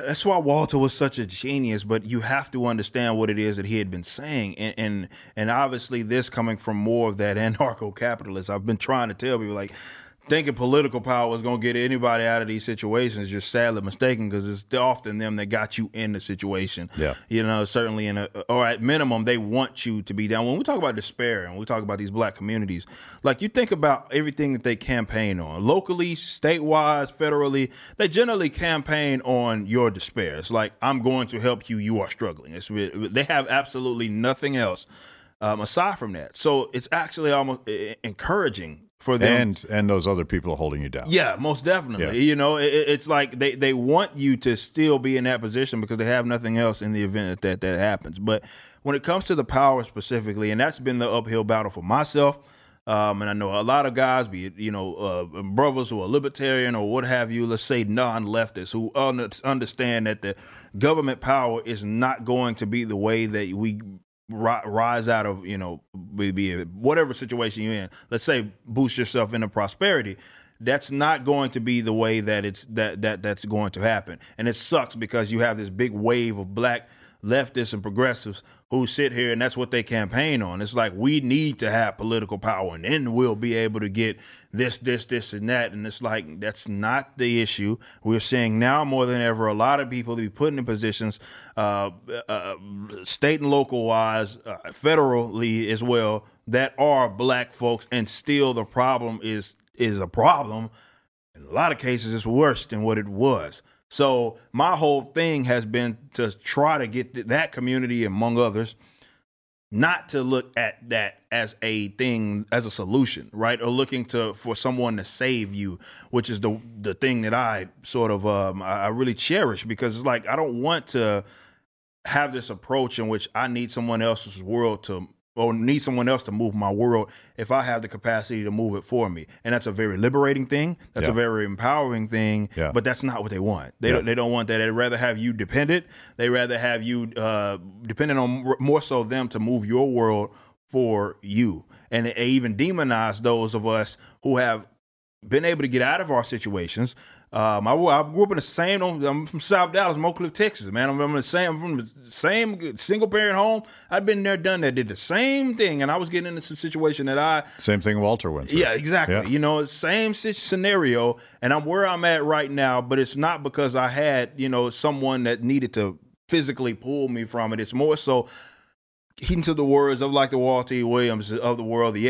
that's why Walter was such a genius. But you have to understand what it is that he had been saying, and and, and obviously this coming from more of that anarcho-capitalist. I've been trying to tell people like thinking political power was going to get anybody out of these situations, you're sadly mistaken because it's often them that got you in the situation. Yeah. You know, certainly in a, or at minimum, they want you to be down. When we talk about despair and we talk about these black communities, like you think about everything that they campaign on locally, statewide, federally, they generally campaign on your despair. It's like, I'm going to help you. You are struggling. It's, they have absolutely nothing else um, aside from that. So it's actually almost encouraging for them. And and those other people holding you down. Yeah most definitely. Yeah. you know it, it's like they they want you to still be in that position because they have nothing else in the event that that happens. But when it comes to the power specifically and that's been the uphill battle for myself um, and I know a lot of guys, be it, you know, uh, brothers who are libertarian or what have you, let's say non-leftists, who un- understand that the government power is not going to be the way that we rise out of you know be whatever situation you're in. Let's say boost yourself into prosperity. That's not going to be the way that it's that that that's going to happen. And it sucks because you have this big wave of black leftists and progressives who sit here and that's what they campaign on. It's like we need to have political power and then we'll be able to get this, this, this, and that. And it's like that's not the issue. We're seeing now more than ever a lot of people be put in positions, uh, uh, state and local wise, uh, federally as well, that are black folks, and still the problem is is a problem. In a lot of cases, it's worse than what it was. So my whole thing has been to try to get that community, among others, not to look at that as a thing as a solution right? Or looking to for someone to save you which is the the thing that i sort of um i really cherish because it's like i don't want to have this approach in which i need someone else's world to or need someone else to move my world if I have the capacity to move it for me. And that's a very liberating thing. That's yeah. a very empowering thing. Yeah. But that's not what they want. They yeah. don't, they don't want that. They'd rather have you dependent. They rather have you uh, dependent on more so them to move your world for you. And they even demonize those of us who have been able to get out of our situations um, I, I grew up in the same. I'm from South Dallas, Oak Cliff, Texas. Man, I'm, I'm the same. I'm from the same single parent home. I'd been there, done that, did the same thing, and I was getting into some situation that I same thing Walter went through. Yeah, exactly. Yeah. You know, same scenario, and I'm where I'm at right now. But it's not because I had you know someone that needed to physically pull me from it. It's more so heeding to the words of like the Walter E. Williams of the world, the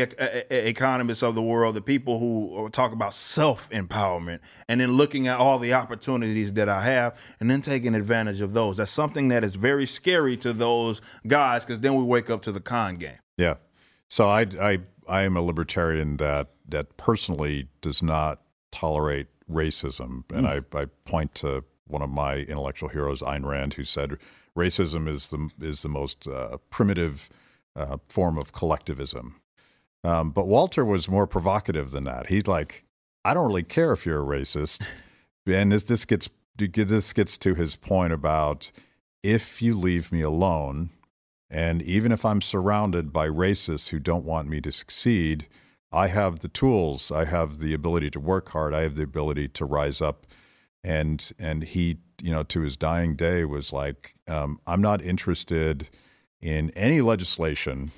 economists of the world, the people who talk about self empowerment, and then looking at all the opportunities that I have, and then taking advantage of those. That's something that is very scary to those guys because then we wake up to the con game. Yeah. So I I I am a libertarian that that personally does not tolerate racism, and mm. I I point to one of my intellectual heroes, Ayn Rand, who said racism is the is the most uh, primitive uh, form of collectivism. Um, but Walter was more provocative than that. He's like, I don't really care if you're a racist, and this this gets this gets to his point about if you leave me alone, and even if I'm surrounded by racists who don't want me to succeed, I have the tools. I have the ability to work hard. I have the ability to rise up and and he you know to his dying day was like um, i'm not interested in any legislation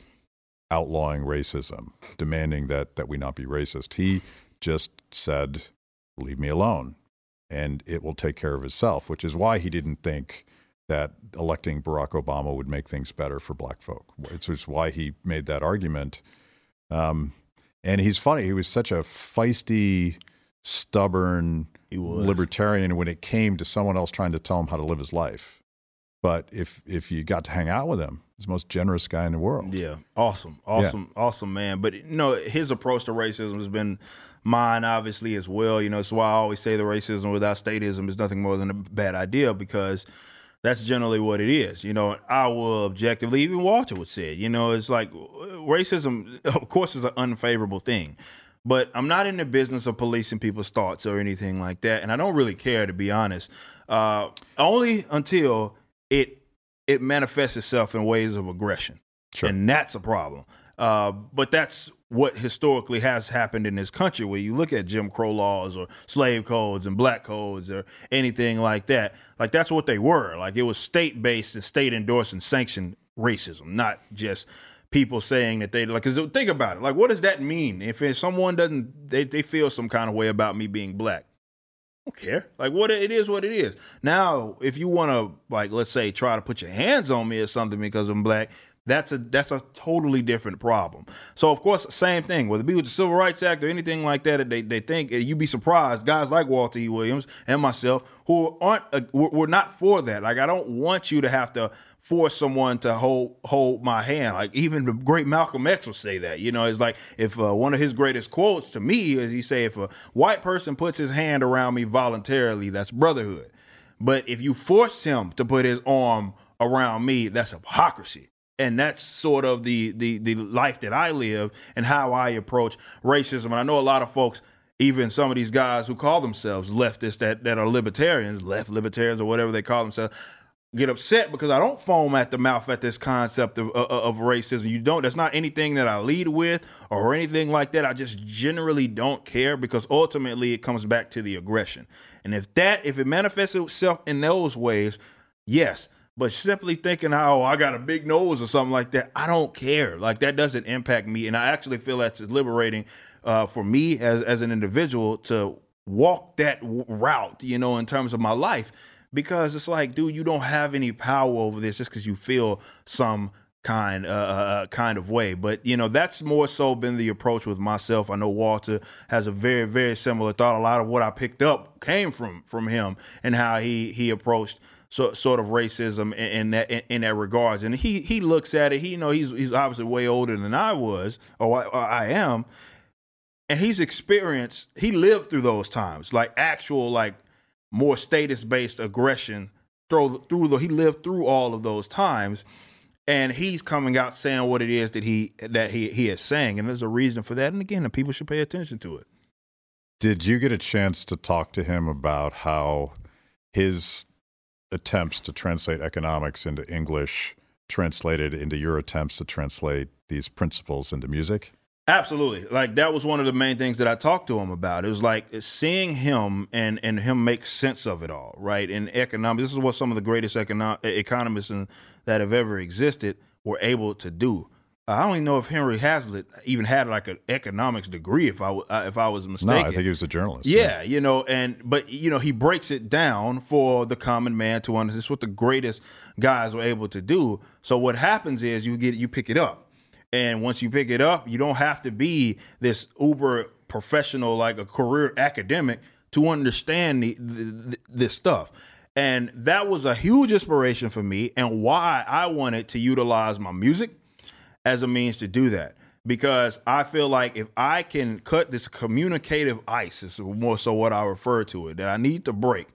outlawing racism, demanding that that we not be racist. He just said, "Leave me alone," and it will take care of itself. Which is why he didn't think that electing Barack Obama would make things better for black folk. It's just why he made that argument. Um, and he's funny. He was such a feisty, stubborn libertarian when it came to someone else trying to tell him how to live his life. But if if you got to hang out with him, he's the most generous guy in the world. Yeah, awesome, awesome, yeah. awesome man. But you know, his approach to racism has been mine, obviously as well. You know, that's why I always say the racism without statism is nothing more than a bad idea because that's generally what it is. You know, I will objectively, even Walter would say, you know, it's like uh, racism, of course, is an unfavorable thing. But I'm not in the business of policing people's thoughts or anything like that, and I don't really care to be honest. Uh, only until it it manifests itself in ways of aggression, sure. and that's a problem. Uh, but that's what historically has happened in this country where you look at Jim Crow laws or slave codes and black codes or anything like that. Like that's what they were. Like it was state based and state endorsed and sanctioned racism, not just people saying that they like cuz think about it. Like what does that mean if, if someone doesn't they, they feel some kind of way about me being black? I don't care. Like what it is what it is. Now, if you want to like let's say try to put your hands on me or something because I'm black, that's a that's a totally different problem. So of course, same thing. Whether it be with the Civil Rights Act or anything like that, they they think you'd be surprised. Guys like Walter E. Williams and myself who aren't uh, we're not for that. Like I don't want you to have to force someone to hold hold my hand. Like even the great Malcolm X will say that. You know, it's like if uh, one of his greatest quotes to me is he say, if a white person puts his hand around me voluntarily, that's brotherhood. But if you force him to put his arm around me, that's hypocrisy and that's sort of the the the life that I live and how I approach racism. And I know a lot of folks, even some of these guys who call themselves leftists that that are libertarians, left libertarians or whatever they call themselves, get upset because I don't foam at the mouth at this concept of, of, of racism. You don't. That's not anything that I lead with or anything like that. I just generally don't care because ultimately it comes back to the aggression. And if that if it manifests itself in those ways, yes, but simply thinking, oh, I got a big nose or something like that, I don't care. Like that doesn't impact me, and I actually feel that's liberating uh, for me as as an individual to walk that route. You know, in terms of my life, because it's like, dude, you don't have any power over this just because you feel some kind uh, uh, uh, kind of way. But you know, that's more so been the approach with myself. I know Walter has a very very similar thought. A lot of what I picked up came from from him and how he he approached so, sort of racism in, in that in, in, that regards. And he he looks at it. He you know he's he's obviously way older than I was or I, I am, and he's experienced. He lived through those times, like actual like more status based aggression. Through through the he lived through all of those times. And he's coming out saying what it is that he that he he is saying, and there's a reason for that. And again, the people should pay attention to it. Did you get a chance to talk to him about how his attempts to translate economics into English translated into your attempts to translate these principles into music? Absolutely. Like that was one of the main things that I talked to him about. It was like seeing him and and him make sense of it all, right? In economics, this is what some of the greatest econo- economists in, that have ever existed were able to do. I don't even know if Henry Hazlitt even had like an economics degree. If I uh, if I was mistaken, no, I think he was a journalist. Yeah, yeah, you know, and but you know he breaks it down for the common man to understand. This what the greatest guys were able to do. So what happens is you get you pick it up, and once you pick it up, you don't have to be this uber professional like a career academic to understand the, the, this stuff. And that was a huge inspiration for me, and why I wanted to utilize my music as a means to do that because I feel like if I can cut this communicative ice, is more so what I refer to it, that I need to break.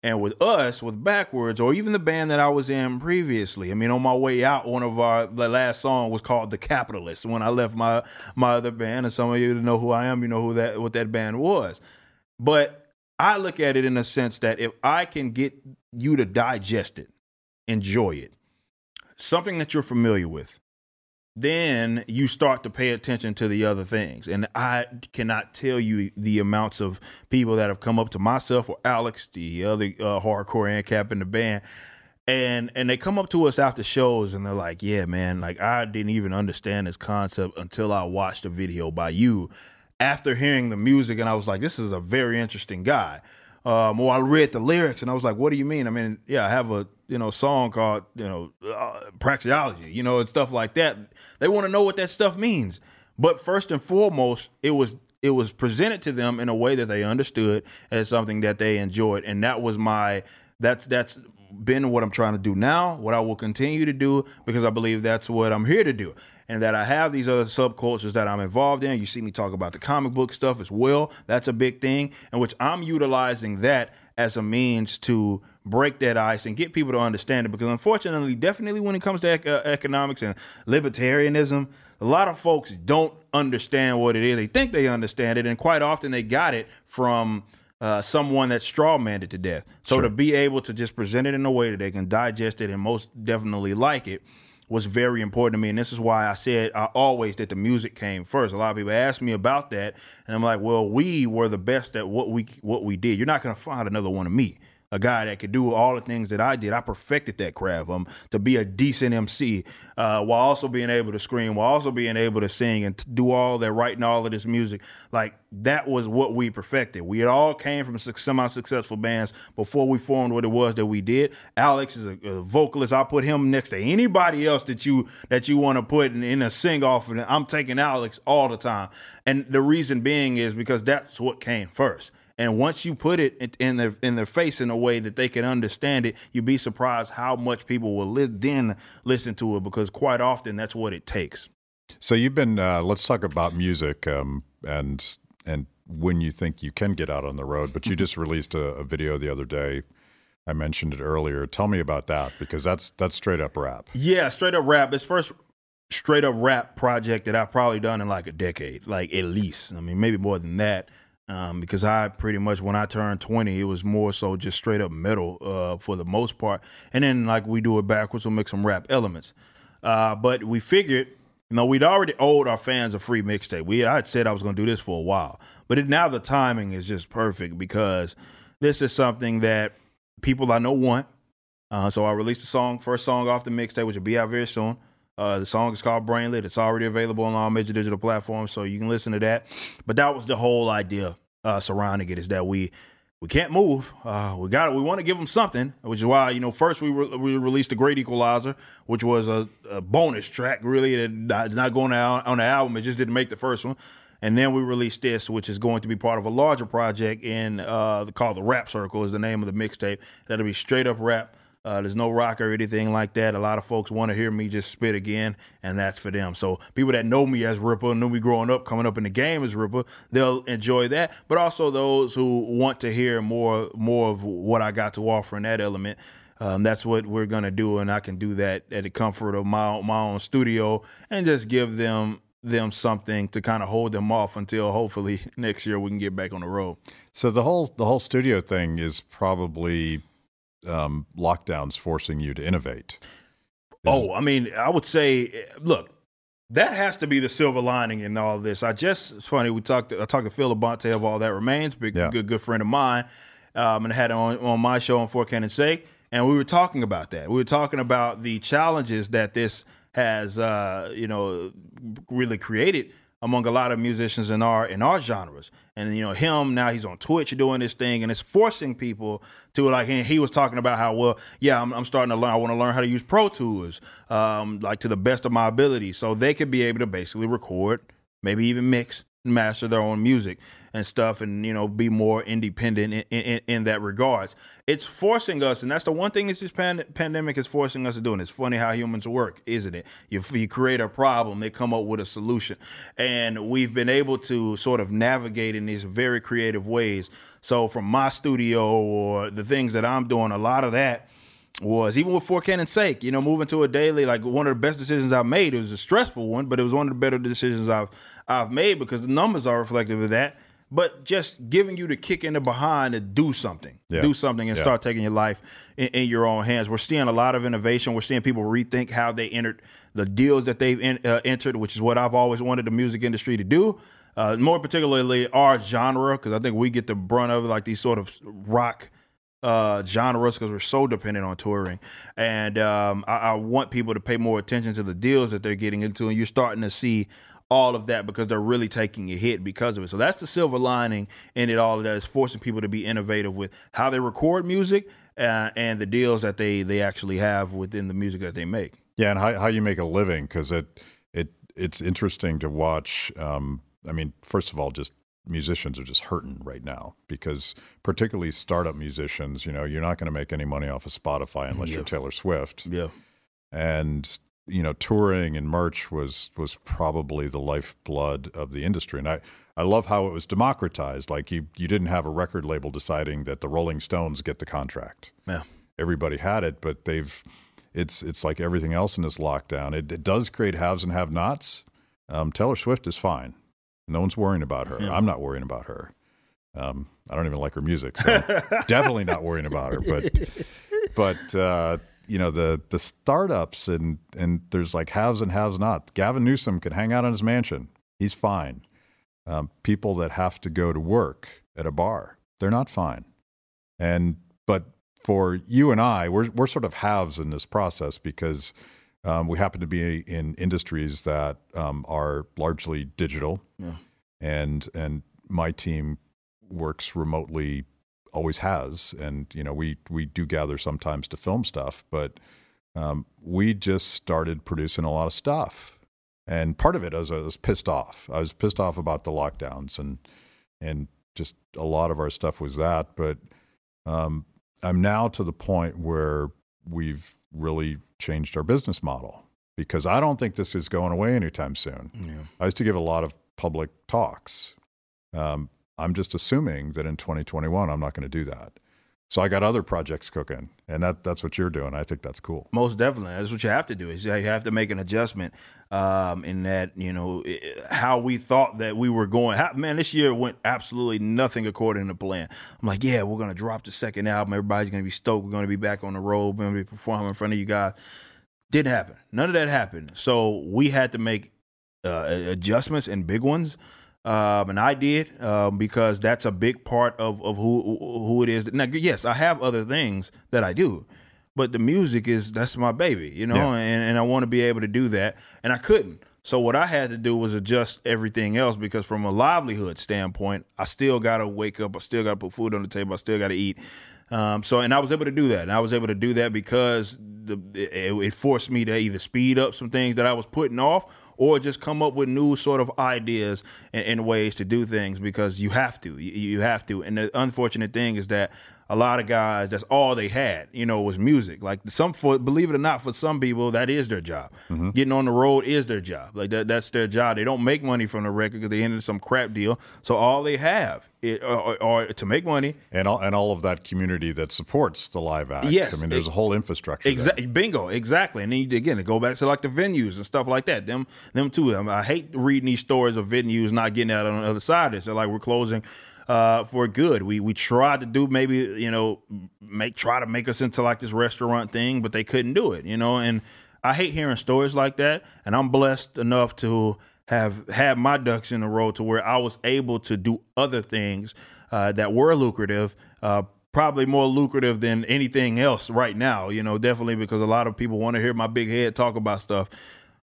And with us, with BackWordz, or even the band that I was in previously, I mean, on my way out, one of our the last song was called "The Capitalist." When I left my my other band, and some of you know who I am, you know who that what that band was. But I look at it in a sense that if I can get you to digest it, enjoy it, something that you're familiar with, then you start to pay attention to the other things. And I cannot tell you the amounts of people that have come up to myself or Alex, the other uh, hardcore ANCAP in the band, and and they come up to us after shows and they're like, "Yeah, man, like I didn't even understand this concept until I watched a video by you." After hearing the music, and I was like, "This is a very interesting guy." Um, or I read the lyrics and I was like, "What do you mean?" I mean, yeah, I have a you know song called you know uh, praxeology, you know, and stuff like that. They want to know what that stuff means. But first and foremost, it was it was presented to them in a way that they understood as something that they enjoyed, and that was my that's that's been what I'm trying to do now, what I will continue to do because I believe that's what I'm here to do. And that I have these other subcultures that I'm involved in. You see me talk about the comic book stuff as well. That's a big thing, in which I'm utilizing that as a means to break that ice and get people to understand it. Because unfortunately, definitely when it comes to ec- uh, economics and libertarianism, a lot of folks don't understand what it is. They think they understand it, and quite often they got it from uh, someone that's straw manned to death. So sure. to be able to just present it in a way that they can digest it and most definitely like it was very important to me. And this is why I said I always that the music came first. A lot of people ask me about that, and I'm like, well, we were the best at what we what we did. You're not going to find another one of me a guy that could do all the things that I did. I perfected that craft um, to be a decent MC uh, while also being able to scream, while also being able to sing and do all that, writing all of this music. Like that was what we perfected. We had all came from semi-successful bands before we formed what it was that we did. Alex is a, a vocalist. I put him next to anybody else that you that you want to put in, in a sing off. And I'm taking Alex all the time. And the reason being is because that's what came first. And once you put it in their in their face in a way that they can understand it, you'd be surprised how much people will li- then listen to it because quite often that's what it takes. So you've been. Uh, let's talk about music um, and and when you think you can get out on the road. But you just released a, a video the other day. I mentioned it earlier. Tell me about that because that's that's straight up rap. Yeah, straight up rap. It's first straight up rap project that I've probably done in like a decade, like at least. I mean, maybe more than that um, because I pretty much when I turned 20, it was more so just straight up metal uh, for the most part, and then like we do it backwards, we'll make some rap elements. Uh, but we figured, you know, we'd already owed our fans a free mixtape. We I had said I was going to do this for a while, but it, now the timing is just perfect because this is something that people I know want. Uh, so I released the song, first song off the mixtape, which will be out very soon. Uh, the song is called Brainlit. It's already available on all major digital platforms, so you can listen to that. But that was the whole idea uh, surrounding it is that we we can't move. Uh, we got it. we want to give them something, which is why you know first we re- we released the Great Equalizer, which was a, a bonus track. Really, it's not going out on the album. It just didn't make the first one. And then we released this, which is going to be part of a larger project in uh, called the Rap Circle is the name of the mixtape. That'll be straight up rap uh, there's no rock or anything like that. A lot of folks want to hear me just spit again, and that's for them. So people that know me as Ripper, knew me growing up, coming up in the game as Ripper, they'll enjoy that. But also those who want to hear more, more of what I got to offer in that element. Um, that's what we're gonna do, and I can do that at the comfort of my my own studio, and just give them them something to kind of hold them off until hopefully next year we can get back on the road. So the whole the whole studio thing is probably um, lockdowns forcing you to innovate? Is oh, I mean, I would say, look, that has to be the silver lining in all this. I just it's funny we talked. I talked to Phil Labonte of All That Remains, big yeah. good good friend of mine, um, and had on on my show on For Canon's Sake, and we were talking about that. We were talking about the challenges that this has, uh, you know, really created among a lot of musicians in our in our genres. And you know, him now he's on Twitch doing this thing, and it's forcing people to like. And he was talking about how well, yeah, I'm, I'm starting to learn. I want to learn how to use Pro Tools, um, like to the best of my ability, so they could be able to basically record, maybe even mix, and master their own music and stuff and you know be more independent in, in, in, that regards it's forcing us and that's the one thing this pan- pandemic is forcing us to do and it's funny how humans work isn't it you, you create a problem they come up with a solution and we've been able to sort of navigate in these very creative ways so from my studio or the things that i'm doing a lot of that was even with For Canon's sake, you know, moving to a daily, like one of the best decisions I've made. It was a stressful one, but it was one of the better decisions I've I've made because the numbers are reflective of that. But just giving you the kick in the behind to do something, yeah. do something, and yeah. start taking your life in, in, your own hands. We're seeing a lot of innovation. We're seeing people rethink how they entered the deals that they've in, uh, entered, which is what I've always wanted the music industry to do. Uh, more particularly our genre, because I think we get the brunt of like these sort of rock uh, genres because we're so dependent on touring. And um, I, I, want people to pay more attention to the deals that they're getting into. And you're starting to see all of that because they're really taking a hit because of it. So that's the silver lining in it all. That is forcing people to be innovative with how they record music uh, and the deals that they they actually have within the music that they make. Yeah, and how how you make a living because it it it's interesting to watch. Um, I mean, first of all, just musicians are just hurting right now because particularly startup musicians, you know, you're not going to make any money off of Spotify unless yeah. you're Taylor Swift. Yeah. And you know, touring and merch was was probably the lifeblood of the industry. And I I love how it was democratized. Like you you didn't have a record label deciding that the Rolling Stones get the contract. Yeah. Everybody had it, but they've it's it's like everything else in this lockdown. It, it does create haves and have-nots. Um, Taylor Swift is fine. No one's worrying about her. Yeah. I'm not worrying about her. Um, I don't even like her music, so definitely not worrying about her. But but uh, you know the the startups and and there's like haves and haves not. Gavin Newsom can hang out in his mansion. He's fine. Um, people that have to go to work at a bar, they're not fine. And but for you and I, we're we're sort of halves in this process because um, we happen to be in industries that um, are largely digital, yeah. and and my team works remotely, always has, and you know we we do gather sometimes to film stuff, but um, we just started producing a lot of stuff, and part of it was I was pissed off. I was pissed off about the lockdowns and and just a lot of our stuff was that, but um, I'm now to the point where we've really changed our business model because I don't think this is going away anytime soon. Yeah. I used to give a lot of public talks. Um, I'm just assuming that in 2021, I'm not going to do that. So I got other projects cooking, and that that's what you're doing. I think that's cool. Most definitely, that's what you have to do. Is you have to make an adjustment um, in that you know how we thought that we were going. How, man, this year went absolutely nothing according to plan. I'm like, yeah, we're gonna drop the second album. Everybody's gonna be stoked. We're gonna be back on the road. We're gonna be performing in front of you guys. Didn't happen. None of that happened. So we had to make uh, adjustments and big ones. Um, and I did um, because that's a big part of, of who who it is. Now, yes, I have other things that I do, but the music is that's my baby, you know, yeah. and, and I want to be able to do that, and I couldn't. So what I had to do was adjust everything else because from a livelihood standpoint, I still got to wake up, I still got to put food on the table, I still got to eat. Um, so and I was able to do that, and I was able to do that because the it, it forced me to either speed up some things that I was putting off or just come up with new sort of ideas and, and ways to do things because you have to. You, you have to. And the unfortunate thing is that a lot of guys that's all they had you know was music. Like some for believe it or not for some people that is their job. Mm-hmm. getting on the road is their job. Like that, that's their job. They don't make money from the record because they ended some crap deal. So all they have is, or, or, to make money. And all, and all of that community that supports the live act. Yes i mean there's it, a whole infrastructure exactly bingo exactly. And then you, again to go back to like the venues and stuff like that. Them them too. I, mean, I hate reading these stories of venues not getting out on the other side. Of this they're like we're closing uh, for good. We we tried to do maybe you know make try to make us into like this restaurant thing, but they couldn't do it. You know, and I hate hearing stories like that. And I'm blessed enough to have had my ducks in a row to where I was able to do other things uh, that were lucrative. Uh, probably more lucrative than anything else right now, you know, definitely because a lot of people want to hear my big head talk about stuff.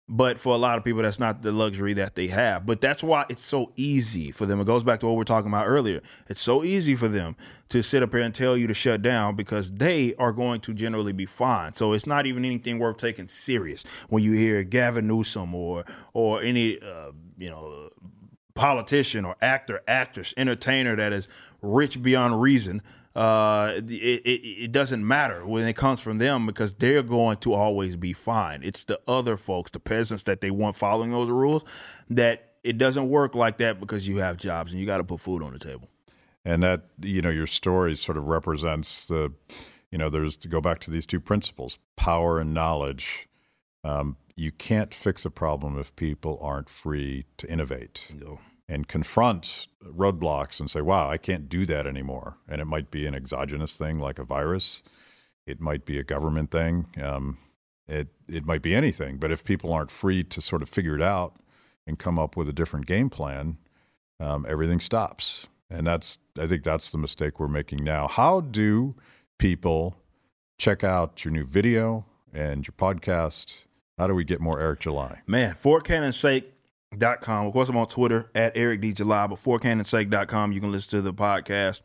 But for a lot of people, that's not the luxury that they have. But that's why it's so easy for them. It goes back to what we are talking about earlier. It's so easy for them to sit up here and tell you to shut down because they are going to generally be fine. So it's not even anything worth taking serious when you hear Gavin Newsom or or any uh, you know politician or actor, actress, entertainer that is rich beyond reason uh, it, it, it doesn't matter when it comes from them because they're going to always be fine. It's the other folks, the peasants that they want following those rules, that it doesn't work like that because you have jobs and you got to put food on the table. And that, you know, your story sort of represents the, you know, there's to go back to these two principles power and knowledge. Um, you can't fix a problem if people aren't free to innovate. No and confront roadblocks and say, wow, I can't do that anymore. And it might be an exogenous thing like a virus, it might be a government thing, um, it, it might be anything. But if people aren't free to sort of figure it out and come up with a different game plan, um, everything stops. And that's, I think that's the mistake we're making now. How do people check out your new video and your podcast? How do we get more Eric July? Man, for Cannon's sake.com. Of course, I'm on Twitter at Eric D. July, but for Cannon's sake.com, you can listen to the podcast.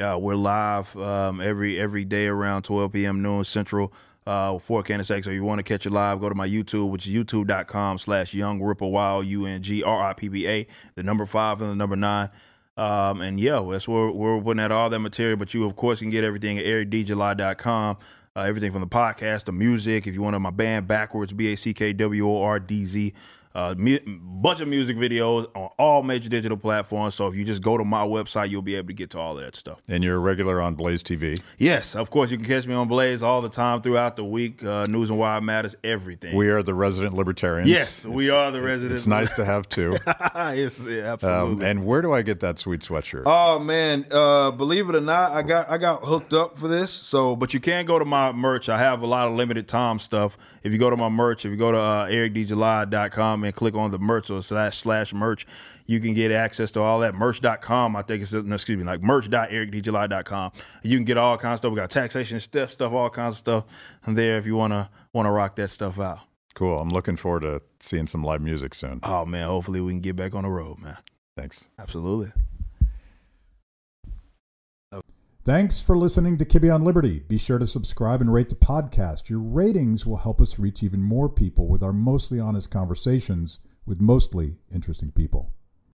Uh, we're live um, every every day around 12 p.m. noon Central uh, for Cannon's sake. So if you want to catch it live, go to my YouTube, which is youtube.com slash young rippa wild, U N G R I P B A, the number five and the number nine. Um, and yeah, that's where we're putting out all that material. But you, of course, can get everything at ericdjuly.com. Uh, everything from the podcast, the music. If you want to my band BackWordz, B A C K W O R D Z uh, mu- bunch of music videos on all major digital platforms. So if you just go to my website, you'll be able to get to all that stuff. And you're a regular on Blaze TV. Yes, of course, you can catch me on Blaze all the time throughout the week. Uh, News and Why It Matters, everything. We are the resident libertarians. Yes, we are the resident. It's nice to have two. yes, yeah, absolutely. Um, and where do I get that sweet sweatshirt? Oh man, uh, believe it or not, I got I got hooked up for this. So, but you can go to my merch. I have a lot of limited time stuff. If you go to my merch, if you go to uh, ericdjuly.com and click on the merch or slash slash merch, you can get access to all that. Merch.com, I think it's, no, excuse me, like merch.ericdjuly.com. You can get all kinds of stuff. We got taxation stuff, stuff, all kinds of stuff there if you want to want to rock that stuff out. Cool. I'm looking forward to seeing some live music soon. Oh, man. Hopefully we can get back on the road, man. Thanks. Absolutely. Thanks for listening to Kibbe on Liberty. Be sure to subscribe and rate the podcast. Your ratings will help us reach even more people with our mostly honest conversations with mostly interesting people.